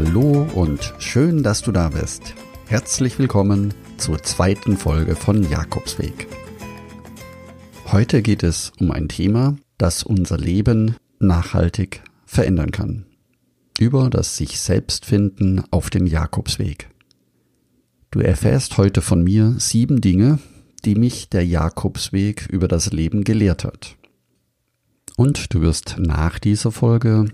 Hallo und schön, dass du da bist. Herzlich willkommen zur zweiten Folge von Jakobsweg. Heute geht es um ein Thema, das unser Leben nachhaltig verändern kann. Über das sich selbst finden auf dem Jakobsweg. Du erfährst heute von mir sieben Dinge, die mich der Jakobsweg über das Leben gelehrt hat. Und du wirst nach dieser Folge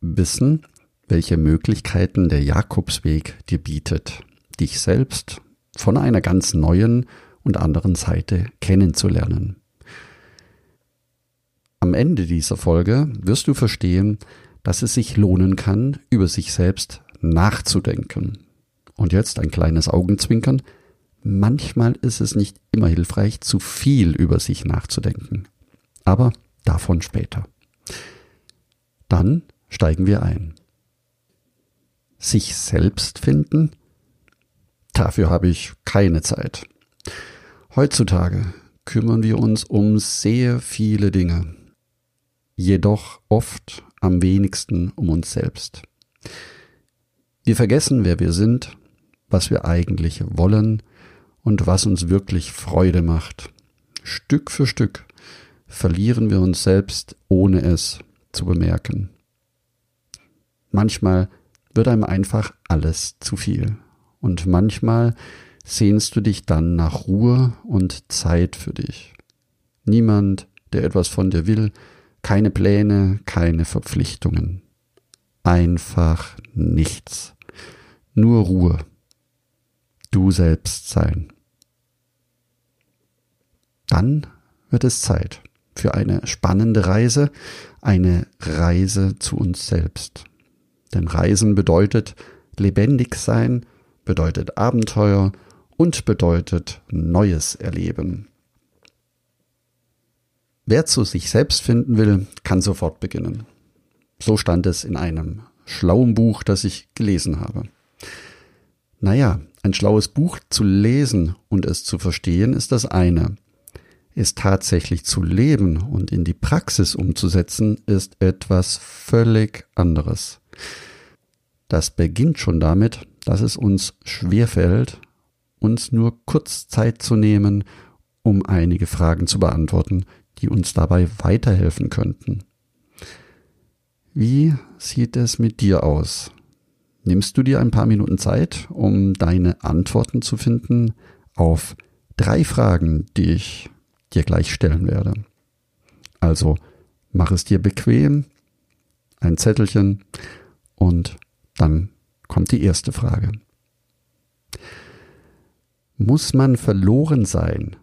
wissen, welche Möglichkeiten der Jakobsweg dir bietet, dich selbst von einer ganz neuen und anderen Seite kennenzulernen. Am Ende dieser Folge wirst du verstehen, dass es sich lohnen kann, über sich selbst nachzudenken. Und jetzt ein kleines Augenzwinkern. Manchmal ist es nicht immer hilfreich, zu viel über sich nachzudenken. Aber davon später. Dann steigen wir ein sich selbst finden? Dafür habe ich keine Zeit. Heutzutage kümmern wir uns um sehr viele Dinge, jedoch oft am wenigsten um uns selbst. Wir vergessen, wer wir sind, was wir eigentlich wollen und was uns wirklich Freude macht. Stück für Stück verlieren wir uns selbst, ohne es zu bemerken. Manchmal wird einem einfach alles zu viel. Und manchmal sehnst du dich dann nach Ruhe und Zeit für dich. Niemand, der etwas von dir will, keine Pläne, keine Verpflichtungen. Einfach nichts. Nur Ruhe. Du selbst sein. Dann wird es Zeit für eine spannende Reise, eine Reise zu uns selbst. Denn Reisen bedeutet lebendig sein, bedeutet Abenteuer und bedeutet Neues erleben. Wer zu sich selbst finden will, kann sofort beginnen. So stand es in einem schlauen Buch, das ich gelesen habe. Naja, ein schlaues Buch zu lesen und es zu verstehen ist das eine. Es tatsächlich zu leben und in die Praxis umzusetzen ist etwas völlig anderes. Das beginnt schon damit, dass es uns schwerfällt, uns nur kurz Zeit zu nehmen, um einige Fragen zu beantworten, die uns dabei weiterhelfen könnten. Wie sieht es mit dir aus? Nimmst du dir ein paar Minuten Zeit, um deine Antworten zu finden auf drei Fragen, die ich dir gleich stellen werde? Also mach es dir bequem, ein Zettelchen und dann kommt die erste Frage. Muss man verloren sein,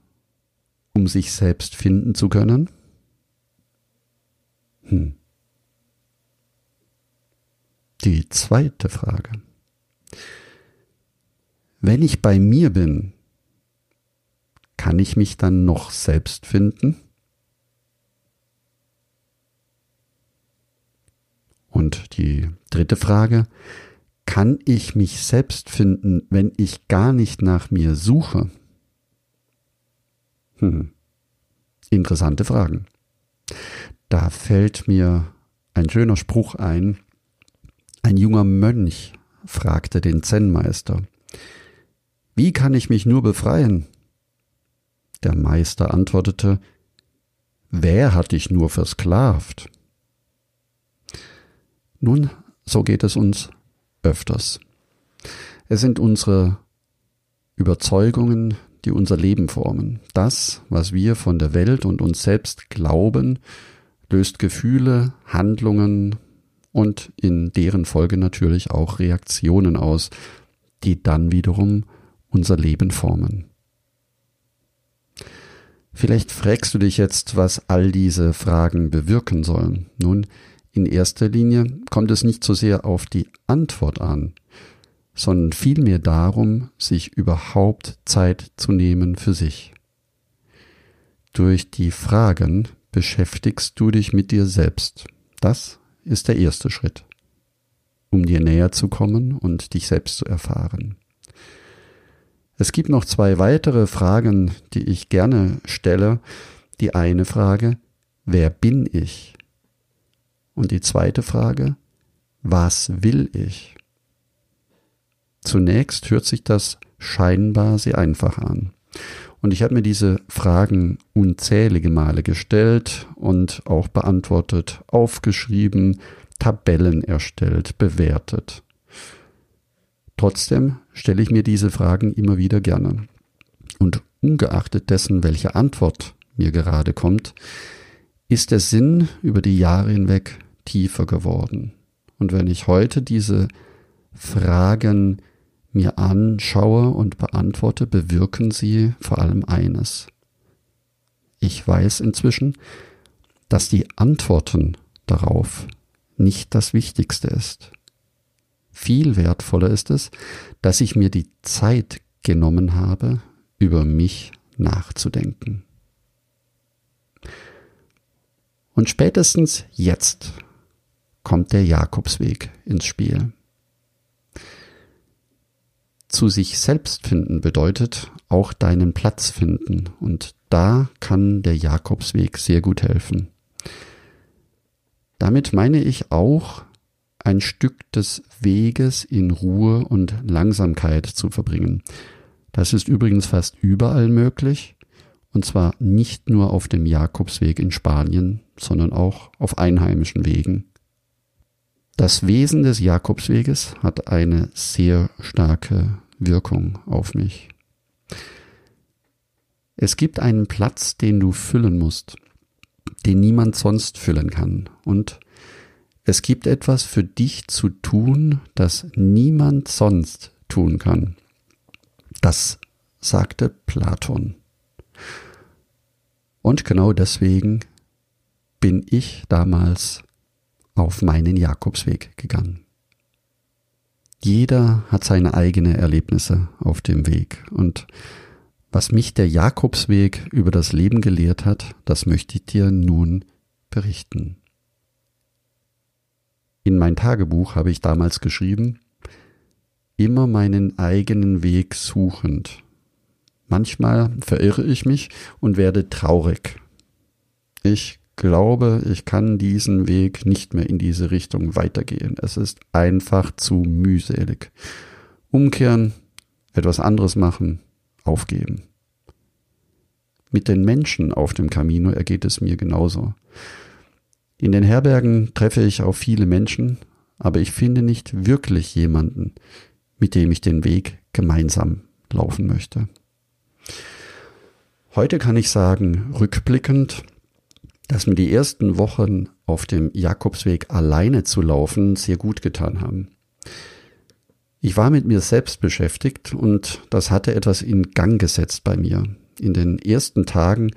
um sich selbst finden zu können? Hm. Die zweite Frage. Wenn ich bei mir bin, kann ich mich dann noch selbst finden? Und die dritte Frage, kann ich mich selbst finden, wenn ich gar nicht nach mir suche? Hm. Interessante Fragen. Da fällt mir ein schöner Spruch ein. Ein junger Mönch fragte den Zen-Meister, wie kann ich mich nur befreien? Der Meister antwortete, wer hat dich nur versklavt? Nun, so geht es uns öfters. Es sind unsere Überzeugungen, die unser Leben formen. Das, was wir von der Welt und uns selbst glauben, löst Gefühle, Handlungen und in deren Folge natürlich auch Reaktionen aus, die dann wiederum unser Leben formen. Vielleicht fragst du dich jetzt, was all diese Fragen bewirken sollen. Nun, in erster Linie kommt es nicht so sehr auf die Antwort an, sondern vielmehr darum, sich überhaupt Zeit zu nehmen für sich. Durch die Fragen beschäftigst du dich mit dir selbst. Das ist der erste Schritt, um dir näher zu kommen und dich selbst zu erfahren. Es gibt noch zwei weitere Fragen, die ich gerne stelle. Die eine Frage, wer bin ich? Und die zweite Frage, was will ich? Zunächst hört sich das scheinbar sehr einfach an. Und ich habe mir diese Fragen unzählige Male gestellt und auch beantwortet, aufgeschrieben, Tabellen erstellt, bewertet. Trotzdem stelle ich mir diese Fragen immer wieder gerne. Und ungeachtet dessen, welche Antwort mir gerade kommt, ist der Sinn über die Jahre hinweg tiefer geworden. Und wenn ich heute diese Fragen mir anschaue und beantworte, bewirken sie vor allem eines. Ich weiß inzwischen, dass die Antworten darauf nicht das Wichtigste ist. Viel wertvoller ist es, dass ich mir die Zeit genommen habe, über mich nachzudenken. Und spätestens jetzt kommt der Jakobsweg ins Spiel. Zu sich selbst finden bedeutet auch deinen Platz finden und da kann der Jakobsweg sehr gut helfen. Damit meine ich auch ein Stück des Weges in Ruhe und Langsamkeit zu verbringen. Das ist übrigens fast überall möglich, und zwar nicht nur auf dem Jakobsweg in Spanien, sondern auch auf einheimischen Wegen. Das Wesen des Jakobsweges hat eine sehr starke Wirkung auf mich. Es gibt einen Platz, den du füllen musst, den niemand sonst füllen kann. Und es gibt etwas für dich zu tun, das niemand sonst tun kann. Das sagte Platon. Und genau deswegen bin ich damals auf meinen Jakobsweg gegangen. Jeder hat seine eigenen Erlebnisse auf dem Weg und was mich der Jakobsweg über das Leben gelehrt hat, das möchte ich dir nun berichten. In mein Tagebuch habe ich damals geschrieben, immer meinen eigenen Weg suchend. Manchmal verirre ich mich und werde traurig. Ich glaube, ich kann diesen Weg nicht mehr in diese Richtung weitergehen. Es ist einfach zu mühselig. Umkehren, etwas anderes machen, aufgeben. Mit den Menschen auf dem Camino ergeht es mir genauso. In den Herbergen treffe ich auf viele Menschen, aber ich finde nicht wirklich jemanden, mit dem ich den Weg gemeinsam laufen möchte. Heute kann ich sagen, rückblickend, dass mir die ersten Wochen auf dem Jakobsweg alleine zu laufen sehr gut getan haben. Ich war mit mir selbst beschäftigt und das hatte etwas in Gang gesetzt bei mir. In den ersten Tagen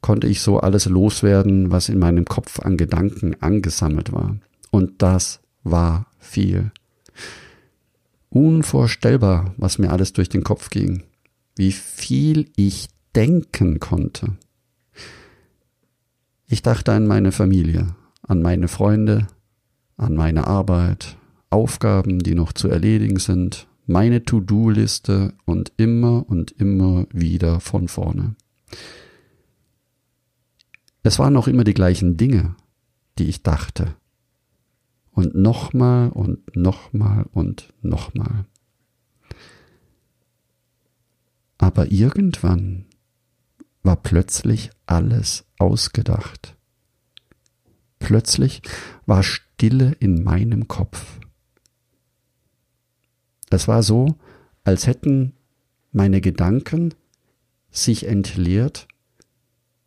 konnte ich so alles loswerden, was in meinem Kopf an Gedanken angesammelt war. Und das war viel. Unvorstellbar, was mir alles durch den Kopf ging. Wie viel ich denken konnte. Ich dachte an meine Familie, an meine Freunde, an meine Arbeit, Aufgaben, die noch zu erledigen sind, meine To-Do-Liste und immer und immer wieder von vorne. Es waren auch immer die gleichen Dinge, die ich dachte. Und nochmal und nochmal und nochmal. Aber irgendwann war plötzlich alles ausgedacht. Plötzlich war Stille in meinem Kopf. Es war so, als hätten meine Gedanken sich entleert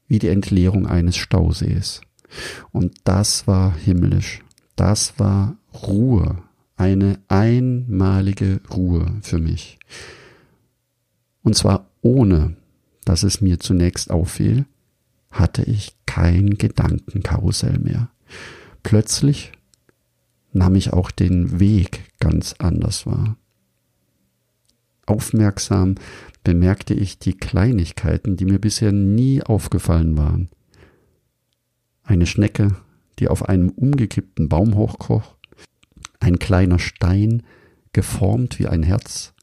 wie die Entleerung eines Stausees. Und das war himmlisch. Das war Ruhe, eine einmalige Ruhe für mich. Und zwar ohne, dass es mir zunächst auffiel, hatte ich kein Gedankenkarussell mehr. Plötzlich nahm ich auch den Weg ganz anders wahr. Aufmerksam bemerkte ich die Kleinigkeiten, die mir bisher nie aufgefallen waren. Eine Schnecke, die auf einem umgekippten Baum hochkroch, ein kleiner Stein, geformt wie ein Herz,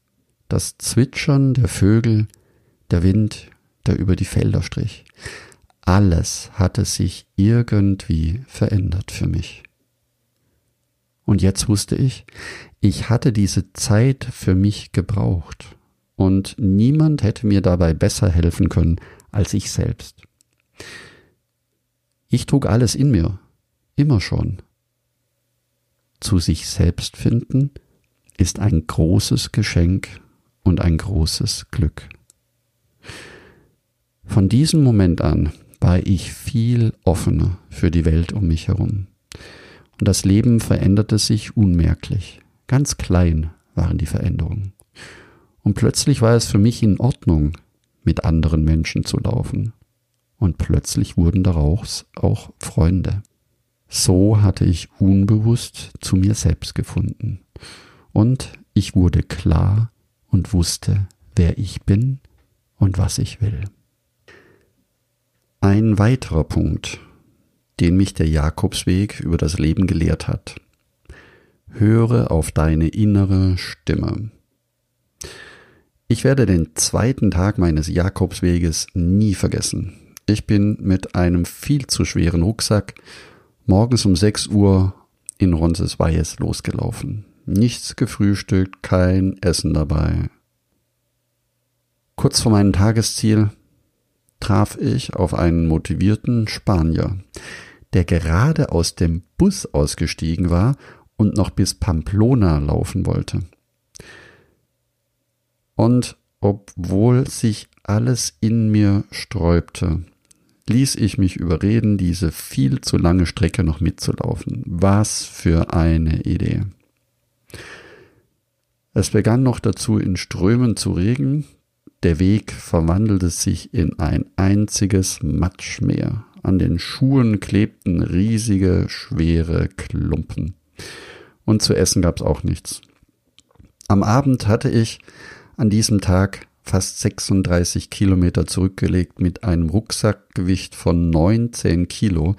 das Zwitschern der Vögel, der Wind, der über die Felder strich. Alles hatte sich irgendwie verändert für mich. Und jetzt wusste ich, ich hatte diese Zeit für mich gebraucht und niemand hätte mir dabei besser helfen können als ich selbst. Ich trug alles in mir, immer schon. Zu sich selbst finden ist ein großes Geschenk und ein großes Glück. Von diesem Moment an war ich viel offener für die Welt um mich herum. Und das Leben veränderte sich unmerklich. Ganz klein waren die Veränderungen. Und plötzlich war es für mich in Ordnung, mit anderen Menschen zu laufen. Und plötzlich wurden daraus auch Freunde. So hatte ich unbewusst zu mir selbst gefunden. Und ich wurde klar und wusste, wer ich bin und was ich will. Ein weiterer Punkt, den mich der Jakobsweg über das Leben gelehrt hat. Höre auf deine innere Stimme. Ich werde den zweiten Tag meines Jakobsweges nie vergessen. Ich bin mit einem viel zu schweren Rucksack morgens um 6 Uhr in Roncesvalles losgelaufen. Nichts gefrühstückt, kein Essen dabei. Kurz vor meinem Tagesziel traf ich auf einen motivierten Spanier, der gerade aus dem Bus ausgestiegen war und noch bis Pamplona laufen wollte. Und obwohl sich alles in mir sträubte, ließ ich mich überreden, diese viel zu lange Strecke noch mitzulaufen. Was für eine Idee. Es begann noch dazu in Strömen zu regen, der Weg verwandelte sich in ein einziges Matschmeer. An den Schuhen klebten riesige, schwere Klumpen. Und zu essen gab's auch nichts. Am Abend hatte ich an diesem Tag fast 36 Kilometer zurückgelegt mit einem Rucksackgewicht von 19 Kilo.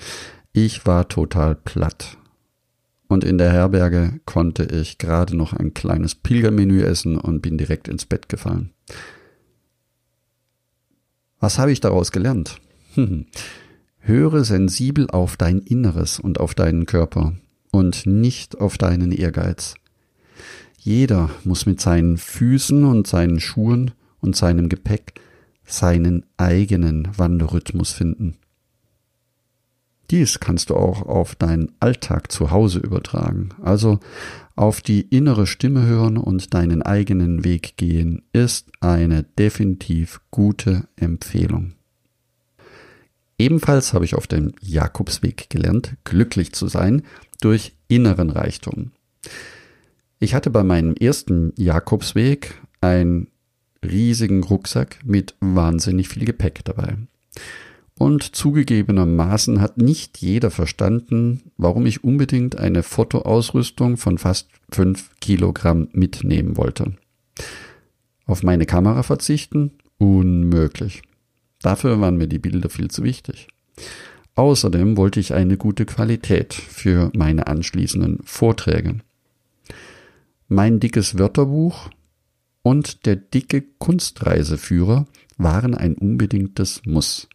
Ich war total platt. Und in der Herberge konnte ich gerade noch ein kleines Pilgermenü essen und bin direkt ins Bett gefallen. Was habe ich daraus gelernt? Höre sensibel auf dein Inneres und auf deinen Körper und nicht auf deinen Ehrgeiz. Jeder muss mit seinen Füßen und seinen Schuhen und seinem Gepäck seinen eigenen Wanderrhythmus finden. Dies kannst du auch auf deinen Alltag zu Hause übertragen, also auf die innere Stimme hören und deinen eigenen Weg gehen, ist eine definitiv gute Empfehlung. Ebenfalls habe ich auf dem Jakobsweg gelernt, glücklich zu sein durch inneren Reichtum. Ich hatte bei meinem ersten Jakobsweg einen riesigen Rucksack mit wahnsinnig viel Gepäck dabei. Und zugegebenermaßen hat nicht jeder verstanden, warum ich unbedingt eine Fotoausrüstung von fast fünf Kilogramm mitnehmen wollte. Auf meine Kamera verzichten? Unmöglich. Dafür waren mir die Bilder viel zu wichtig. Außerdem wollte ich eine gute Qualität für meine anschließenden Vorträge. Mein dickes Wörterbuch und der dicke Kunstreiseführer waren ein unbedingtes Muss.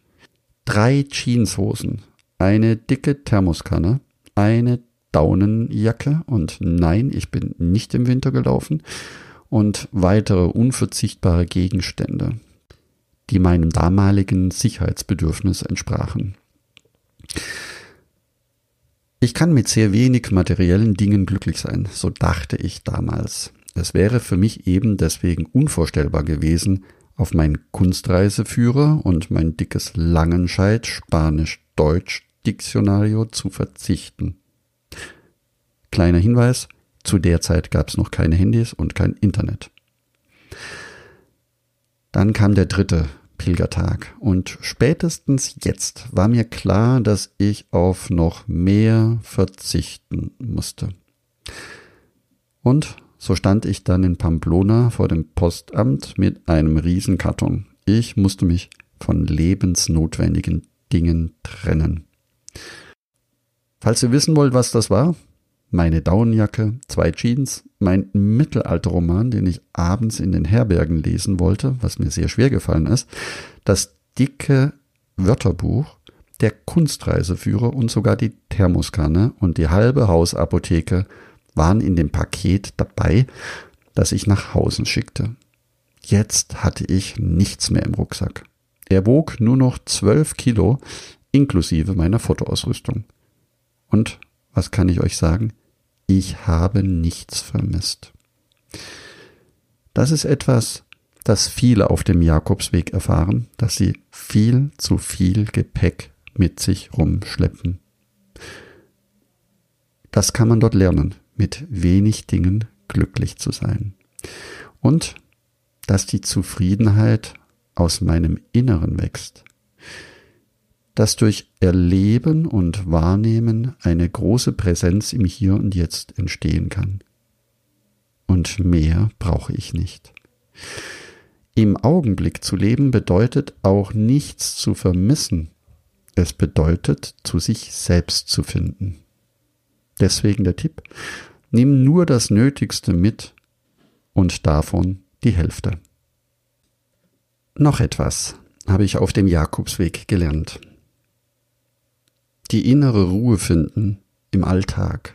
Drei Jeanshosen, eine dicke Thermoskanne, eine Daunenjacke und nein, ich bin nicht im Winter gelaufen und weitere unverzichtbare Gegenstände, die meinem damaligen Sicherheitsbedürfnis entsprachen. Ich kann mit sehr wenig materiellen Dingen glücklich sein, so dachte ich damals. Es wäre für mich eben deswegen unvorstellbar gewesen, auf meinen Kunstreiseführer und mein dickes Langenscheid Spanisch-Deutsch Diktionario zu verzichten. Kleiner Hinweis, zu der Zeit gab es noch keine Handys und kein Internet. Dann kam der dritte Pilgertag und spätestens jetzt war mir klar, dass ich auf noch mehr verzichten musste. Und so stand ich dann in Pamplona vor dem Postamt mit einem Riesenkarton. Ich musste mich von lebensnotwendigen Dingen trennen. Falls ihr wissen wollt, was das war, meine Daunenjacke, zwei Jeans, mein Mittelalterroman, den ich abends in den Herbergen lesen wollte, was mir sehr schwer gefallen ist, das dicke Wörterbuch, der Kunstreiseführer und sogar die Thermoskanne und die halbe Hausapotheke waren in dem Paket dabei, das ich nach Hause schickte. Jetzt hatte ich nichts mehr im Rucksack. Er wog nur noch zwölf Kilo, inklusive meiner Fotoausrüstung. Und was kann ich euch sagen? Ich habe nichts vermisst. Das ist etwas, das viele auf dem Jakobsweg erfahren, dass sie viel zu viel Gepäck mit sich rumschleppen. Das kann man dort lernen, mit wenig Dingen glücklich zu sein. Und dass die Zufriedenheit aus meinem Inneren wächst dass durch Erleben und Wahrnehmen eine große Präsenz im Hier und Jetzt entstehen kann. Und mehr brauche ich nicht. Im Augenblick zu leben bedeutet auch nichts zu vermissen. Es bedeutet, zu sich selbst zu finden. Deswegen der Tipp, nimm nur das Nötigste mit und davon die Hälfte. Noch etwas habe ich auf dem Jakobsweg gelernt die innere Ruhe finden im Alltag.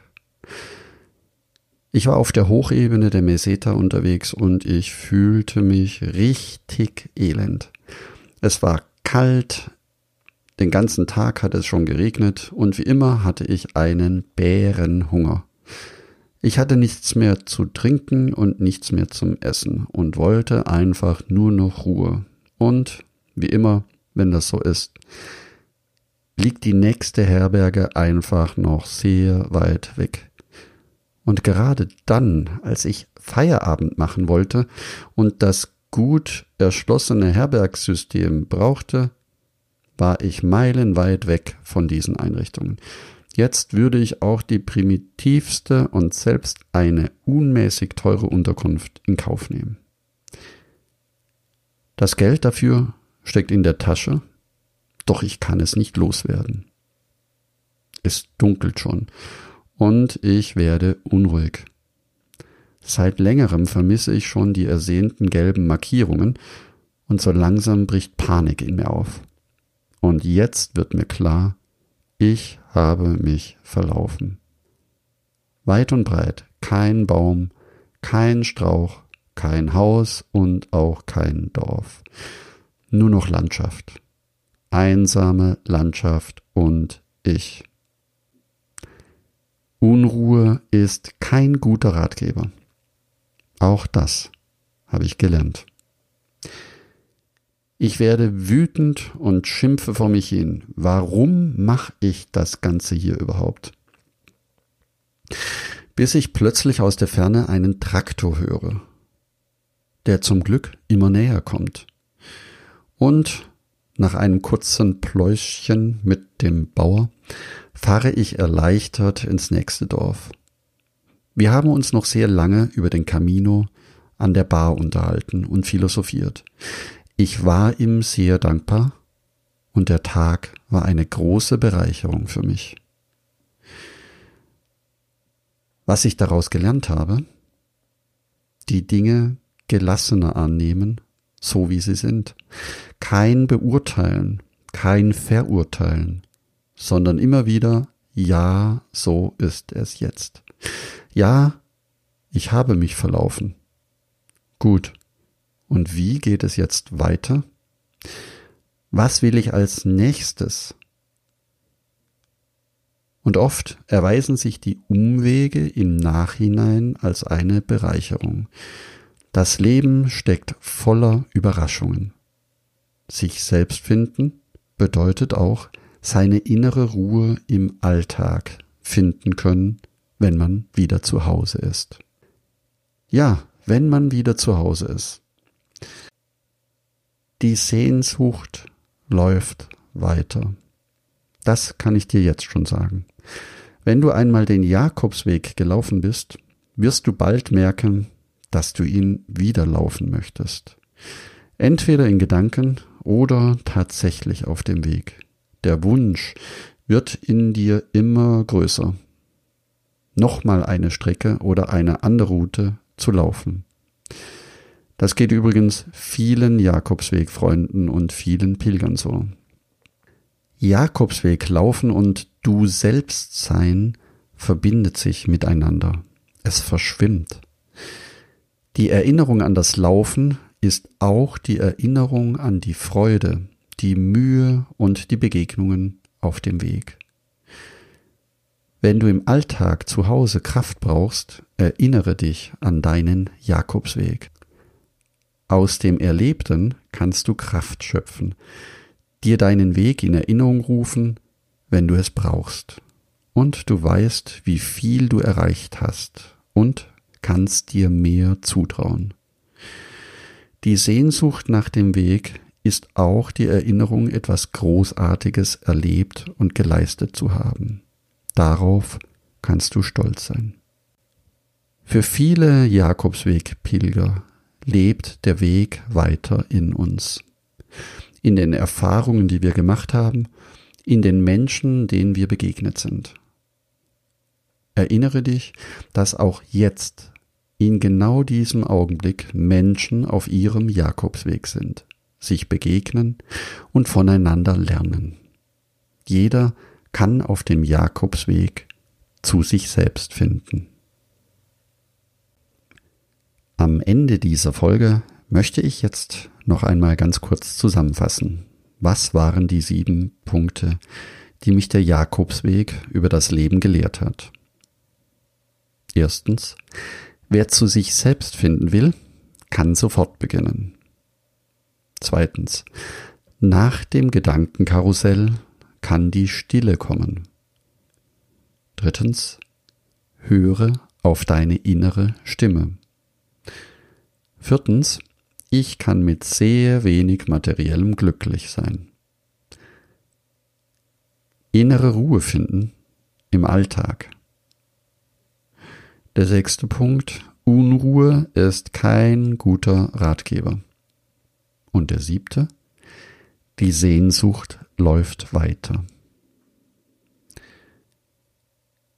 Ich war auf der Hochebene der Meseta unterwegs und ich fühlte mich richtig elend. Es war kalt, den ganzen Tag hat es schon geregnet und wie immer hatte ich einen Bärenhunger. Ich hatte nichts mehr zu trinken und nichts mehr zum Essen und wollte einfach nur noch Ruhe. Und wie immer, wenn das so ist, liegt die nächste Herberge einfach noch sehr weit weg. Und gerade dann, als ich Feierabend machen wollte und das gut erschlossene Herbergssystem brauchte, war ich meilenweit weg von diesen Einrichtungen. Jetzt würde ich auch die primitivste und selbst eine unmäßig teure Unterkunft in Kauf nehmen. Das Geld dafür steckt in der Tasche doch ich kann es nicht loswerden. Es dunkelt schon und ich werde unruhig. Seit längerem vermisse ich schon die ersehnten gelben Markierungen und so langsam bricht Panik in mir auf. Und jetzt wird mir klar, ich habe mich verlaufen. Weit und breit kein Baum, kein Strauch, kein Haus und auch kein Dorf. Nur noch Landschaft einsame Landschaft und ich. Unruhe ist kein guter Ratgeber. Auch das habe ich gelernt. Ich werde wütend und schimpfe vor mich hin. Warum mache ich das Ganze hier überhaupt? Bis ich plötzlich aus der Ferne einen Traktor höre, der zum Glück immer näher kommt. Und nach einem kurzen Pläuschen mit dem Bauer fahre ich erleichtert ins nächste Dorf. Wir haben uns noch sehr lange über den Camino an der Bar unterhalten und philosophiert. Ich war ihm sehr dankbar und der Tag war eine große Bereicherung für mich. Was ich daraus gelernt habe, die Dinge gelassener annehmen so wie sie sind. Kein Beurteilen, kein Verurteilen, sondern immer wieder, ja, so ist es jetzt. Ja, ich habe mich verlaufen. Gut. Und wie geht es jetzt weiter? Was will ich als nächstes? Und oft erweisen sich die Umwege im Nachhinein als eine Bereicherung. Das Leben steckt voller Überraschungen. Sich selbst finden bedeutet auch seine innere Ruhe im Alltag finden können, wenn man wieder zu Hause ist. Ja, wenn man wieder zu Hause ist. Die Sehnsucht läuft weiter. Das kann ich dir jetzt schon sagen. Wenn du einmal den Jakobsweg gelaufen bist, wirst du bald merken, dass du ihn wieder laufen möchtest. Entweder in Gedanken oder tatsächlich auf dem Weg. Der Wunsch wird in dir immer größer. Nochmal eine Strecke oder eine andere Route zu laufen. Das geht übrigens vielen Jakobswegfreunden und vielen Pilgern so. Jakobsweg laufen und du selbst sein verbindet sich miteinander. Es verschwimmt. Die Erinnerung an das Laufen ist auch die Erinnerung an die Freude, die Mühe und die Begegnungen auf dem Weg. Wenn du im Alltag zu Hause Kraft brauchst, erinnere dich an deinen Jakobsweg. Aus dem Erlebten kannst du Kraft schöpfen, dir deinen Weg in Erinnerung rufen, wenn du es brauchst. Und du weißt, wie viel du erreicht hast und kannst dir mehr zutrauen. Die Sehnsucht nach dem Weg ist auch die Erinnerung, etwas Großartiges erlebt und geleistet zu haben. Darauf kannst du stolz sein. Für viele Jakobsweg-Pilger lebt der Weg weiter in uns in den Erfahrungen, die wir gemacht haben, in den Menschen, denen wir begegnet sind. Erinnere dich, dass auch jetzt, in genau diesem Augenblick, Menschen auf ihrem Jakobsweg sind, sich begegnen und voneinander lernen. Jeder kann auf dem Jakobsweg zu sich selbst finden. Am Ende dieser Folge möchte ich jetzt noch einmal ganz kurz zusammenfassen. Was waren die sieben Punkte, die mich der Jakobsweg über das Leben gelehrt hat? Erstens, wer zu sich selbst finden will, kann sofort beginnen. Zweitens, nach dem Gedankenkarussell kann die Stille kommen. Drittens, höre auf deine innere Stimme. Viertens, ich kann mit sehr wenig materiellem glücklich sein. Innere Ruhe finden im Alltag. Der sechste Punkt, Unruhe ist kein guter Ratgeber. Und der siebte, die Sehnsucht läuft weiter.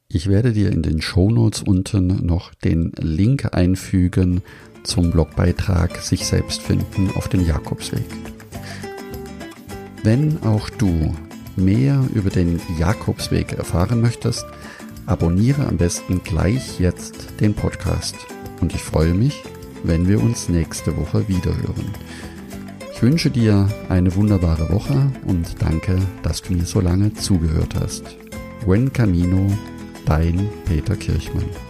Ich werde dir in den Shownotes unten noch den Link einfügen zum Blogbeitrag Sich selbst finden auf dem Jakobsweg. Wenn auch du mehr über den Jakobsweg erfahren möchtest, abonniere am besten gleich jetzt den Podcast. Und ich freue mich, wenn wir uns nächste Woche wiederhören. Ich wünsche dir eine wunderbare Woche und danke, dass du mir so lange zugehört hast. Buen Camino, dein Peter Kirchmann.